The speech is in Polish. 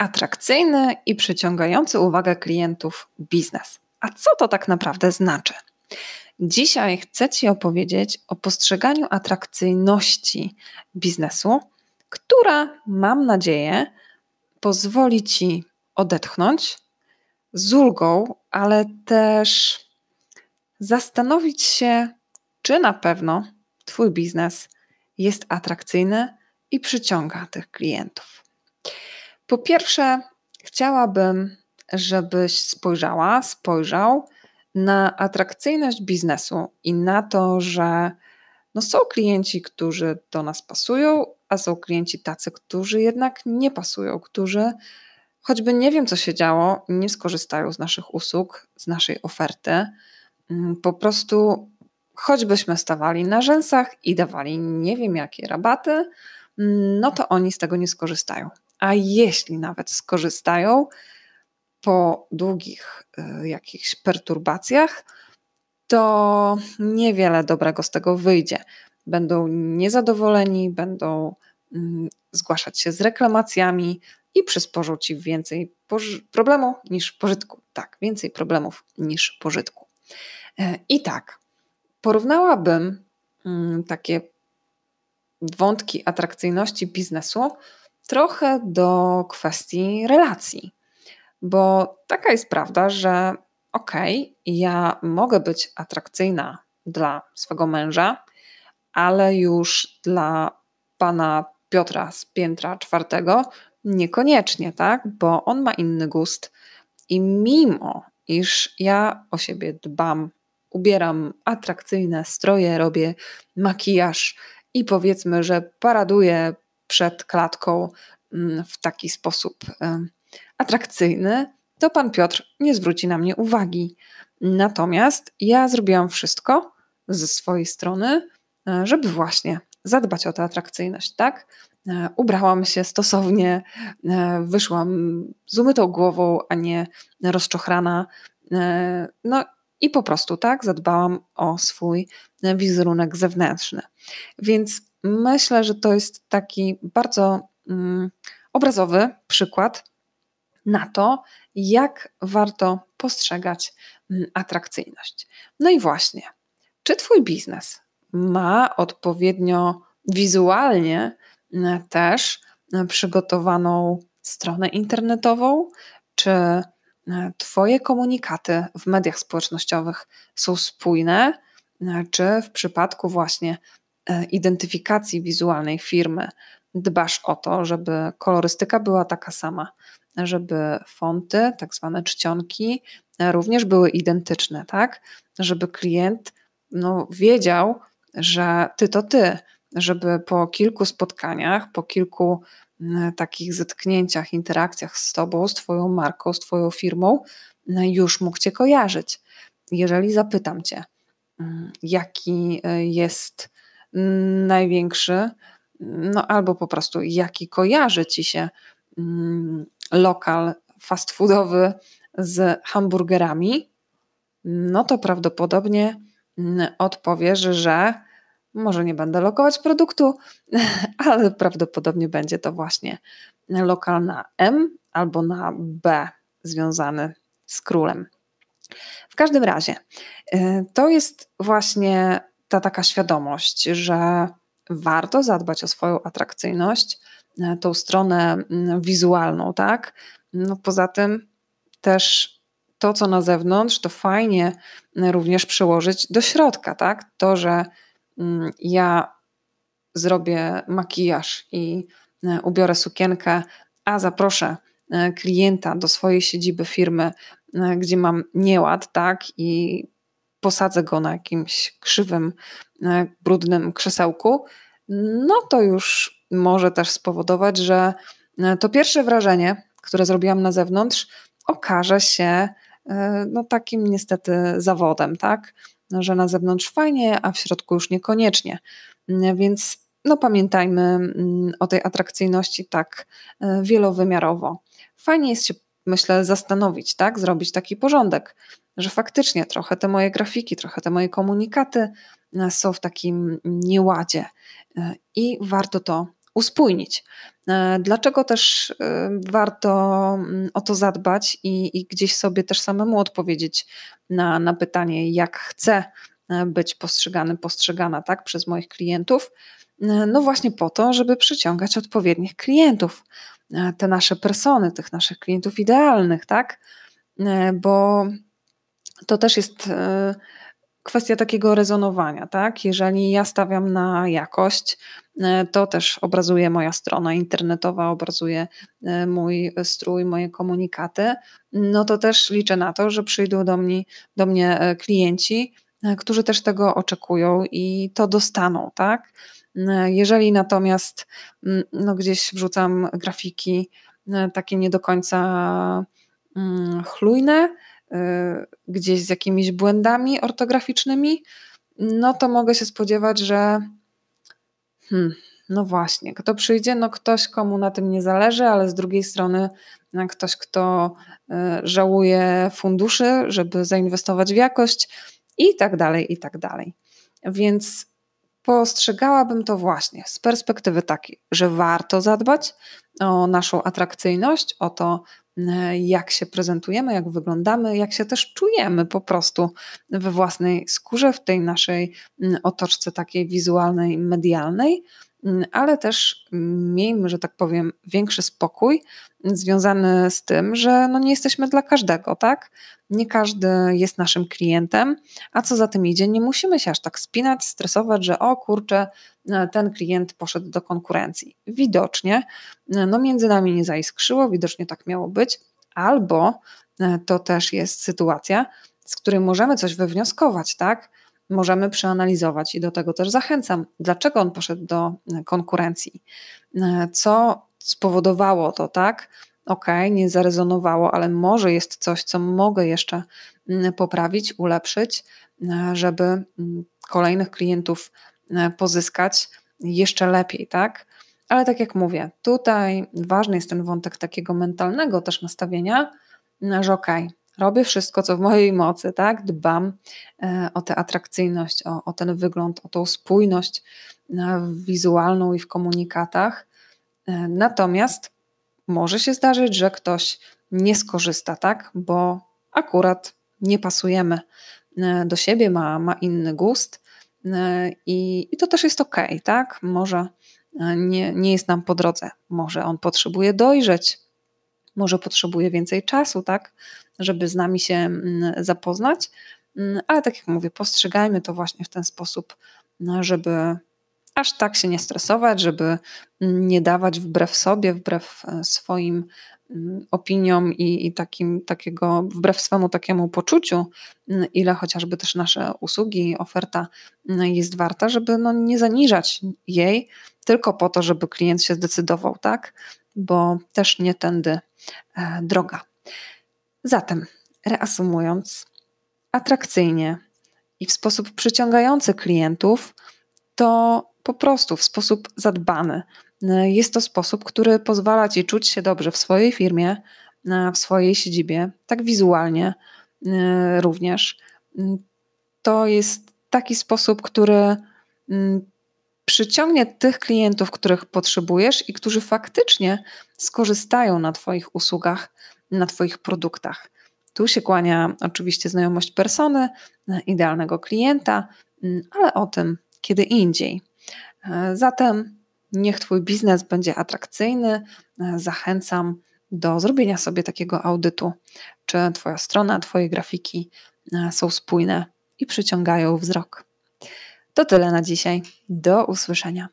Atrakcyjny i przyciągający uwagę klientów biznes. A co to tak naprawdę znaczy? Dzisiaj chcę Ci opowiedzieć o postrzeganiu atrakcyjności biznesu, która, mam nadzieję, pozwoli Ci odetchnąć z ulgą, ale też zastanowić się, czy na pewno Twój biznes jest atrakcyjny i przyciąga tych klientów. Po pierwsze, chciałabym, żebyś spojrzała, spojrzał na atrakcyjność biznesu i na to, że no są klienci, którzy do nas pasują, a są klienci tacy, którzy jednak nie pasują, którzy choćby nie wiem, co się działo, nie skorzystają z naszych usług, z naszej oferty. Mm, po prostu, choćbyśmy stawali na rzęsach i dawali nie wiem jakie rabaty, mm, no to oni z tego nie skorzystają a jeśli nawet skorzystają po długich y, jakichś perturbacjach, to niewiele dobrego z tego wyjdzie. Będą niezadowoleni, będą mm, zgłaszać się z reklamacjami i przysporzą ci więcej problemu niż pożytku. Tak, więcej problemów niż pożytku. E, I tak, porównałabym mm, takie wątki atrakcyjności biznesu trochę do kwestii relacji. Bo taka jest prawda, że okej, okay, ja mogę być atrakcyjna dla swego męża, ale już dla pana Piotra z piętra czwartego niekoniecznie, tak? Bo on ma inny gust i mimo iż ja o siebie dbam, ubieram atrakcyjne stroje, robię makijaż i powiedzmy, że paraduję przed klatką mm, w taki sposób atrakcyjny, to pan Piotr nie zwróci na mnie uwagi. Natomiast ja zrobiłam wszystko ze swojej strony, e, żeby właśnie zadbać o tę atrakcyjność, tak? E, ubrałam się stosownie, e, wyszłam z umytą głową, a nie rozczochrana. No i po prostu tak zadbałam o swój wizerunek zewnętrzny. Więc myślę, że to jest taki bardzo mm, obrazowy przykład na to, jak warto postrzegać mm, atrakcyjność. No i właśnie, czy Twój biznes ma odpowiednio wizualnie mm, też przygotowaną stronę internetową, czy Twoje komunikaty w mediach społecznościowych są spójne, czy w przypadku właśnie identyfikacji wizualnej firmy dbasz o to, żeby kolorystyka była taka sama, żeby fonty, tak zwane czcionki, e, również były identyczne, tak? Żeby klient no, wiedział, że ty to ty, żeby po kilku spotkaniach, po kilku takich zetknięciach, interakcjach z tobą, z twoją marką, z twoją firmą, już mógł cię kojarzyć. Jeżeli zapytam cię, jaki e, jest największy, no albo po prostu jaki kojarzy ci się mm, lokal fast foodowy z hamburgerami, no to prawdopodobnie mm, odpowiesz, że może nie będę lokować produktu, ale prawdopodobnie będzie to właśnie lokal na M albo na B związany z królem. W każdym razie, y, to jest właśnie ta taka świadomość, że warto zadbać o swoją atrakcyjność, e, tą stronę wizualną, tak? No poza tym też to, co na zewnątrz, to fajnie e, również przełożyć do środka, tak? To, że ja zrobię makijaż i e, ubiorę sukienkę, a zaproszę klienta do swojej siedziby firmy, gdzie mam nieład, tak? I posadzę go na jakimś krzywym, e, brudnym krzesełku, no to już może też spowodować, że to pierwsze wrażenie, które zrobiłam na zewnątrz, okaże się no takim niestety zawodem, tak? Że na zewnątrz fajnie, a w środku już niekoniecznie. Więc no pamiętajmy mm, o tej atrakcyjności tak e, wielowymiarowo. Fajnie jest się, myślę, zastanowić, tak, zrobić taki porządek, że faktycznie trochę te moje grafiki, trochę te moje komunikaty e, są w takim nieładzie e, i warto to uspójnić. Dlaczego też warto mm, o to zadbać i, i gdzieś sobie też samemu odpowiedzieć na, na pytanie, jak chcę być postrzegany, postrzegana tak, przez moich klientów? No właśnie po to, żeby przyciągać odpowiednich klientów, e, te nasze persony, tych naszych klientów idealnych, tak? E, bo to też jest e, kwestia takiego rezonowania, tak? Jeżeli ja stawiam na jakość, to też obrazuje moja strona internetowa, obrazuje mój strój, moje komunikaty, no to też liczę na to, że przyjdą do mnie, do mnie klienci, którzy też tego oczekują i to dostaną, tak? Jeżeli natomiast no, gdzieś wrzucam grafiki e, takie nie do końca chlujne, e, gdzieś z jakimiś błędami ortograficznymi, no to mogę się spodziewać, że hmm, no właśnie, kto przyjdzie? No ktoś, komu na tym nie zależy, ale z drugiej strony no, ktoś, kto e, żałuje funduszy, żeby zainwestować w jakość i tak dalej, i tak dalej. Więc postrzegałabym to właśnie z perspektywy takiej, że warto zadbać o naszą atrakcyjność, o to, jak się prezentujemy, jak wyglądamy, jak się też czujemy po prostu we własnej skórze, w tej naszej otoczce takiej wizualnej, medialnej, ale też miejmy, że tak powiem, większy spokój związany z tym, że no nie jesteśmy dla każdego, tak? Nie każdy jest naszym klientem, a co za tym idzie, nie musimy się aż tak spinać, stresować, że o kurczę, ten klient poszedł do konkurencji. Widocznie, no między nami nie zaiskrzyło, widocznie tak miało być, albo to też jest sytuacja, z której możemy coś wywnioskować, tak? Możemy przeanalizować i do tego też zachęcam, dlaczego on poszedł do konkurencji, co spowodowało to, tak? Ok, nie zarezonowało, ale może jest coś, co mogę jeszcze mm, poprawić, ulepszyć, żeby mm, kolejnych klientów pozyskać jeszcze lepiej, tak? Ale tak jak mówię, tutaj ważny jest ten wątek takiego mentalnego też nastawienia, że ok, robię wszystko, co w mojej mocy, tak? Dbam e, o tę atrakcyjność, o, o ten wygląd, o tą spójność e, wizualną i w komunikatach. E, natomiast może się zdarzyć, że ktoś nie skorzysta, tak? Bo akurat nie pasujemy do siebie, ma, ma inny gust i, i to też jest ok, tak? Może nie, nie jest nam po drodze, może on potrzebuje dojrzeć, może potrzebuje więcej czasu, tak? żeby z nami się mm, zapoznać. Mm, ale tak jak mówię, postrzegajmy to właśnie w ten sposób, no, żeby aż tak się nie stresować, żeby mm, nie dawać wbrew sobie, wbrew e, swoim opiniom i, i takim, takiego, wbrew swemu takiemu poczuciu, ile chociażby też nasze usługi, oferta jest warta, żeby no nie zaniżać jej tylko po to, żeby klient się zdecydował, tak? Bo też nie tędy e, droga. Zatem, reasumując, atrakcyjnie i w sposób przyciągający klientów, to po prostu w sposób zadbany. Jest to sposób, który pozwala ci czuć się dobrze w swojej firmie, w swojej siedzibie, tak wizualnie e, również. To jest taki sposób, który mm, przyciągnie tych klientów, których potrzebujesz i którzy faktycznie skorzystają na Twoich usługach na Twoich produktach. Tu się kłania oczywiście znajomość persony, idealnego klienta, ale o tym kiedy indziej. Zatem niech Twój biznes będzie atrakcyjny. Zachęcam do zrobienia sobie takiego audytu, czy Twoja strona, Twoje grafiki są spójne i przyciągają wzrok. To tyle na dzisiaj. Do usłyszenia.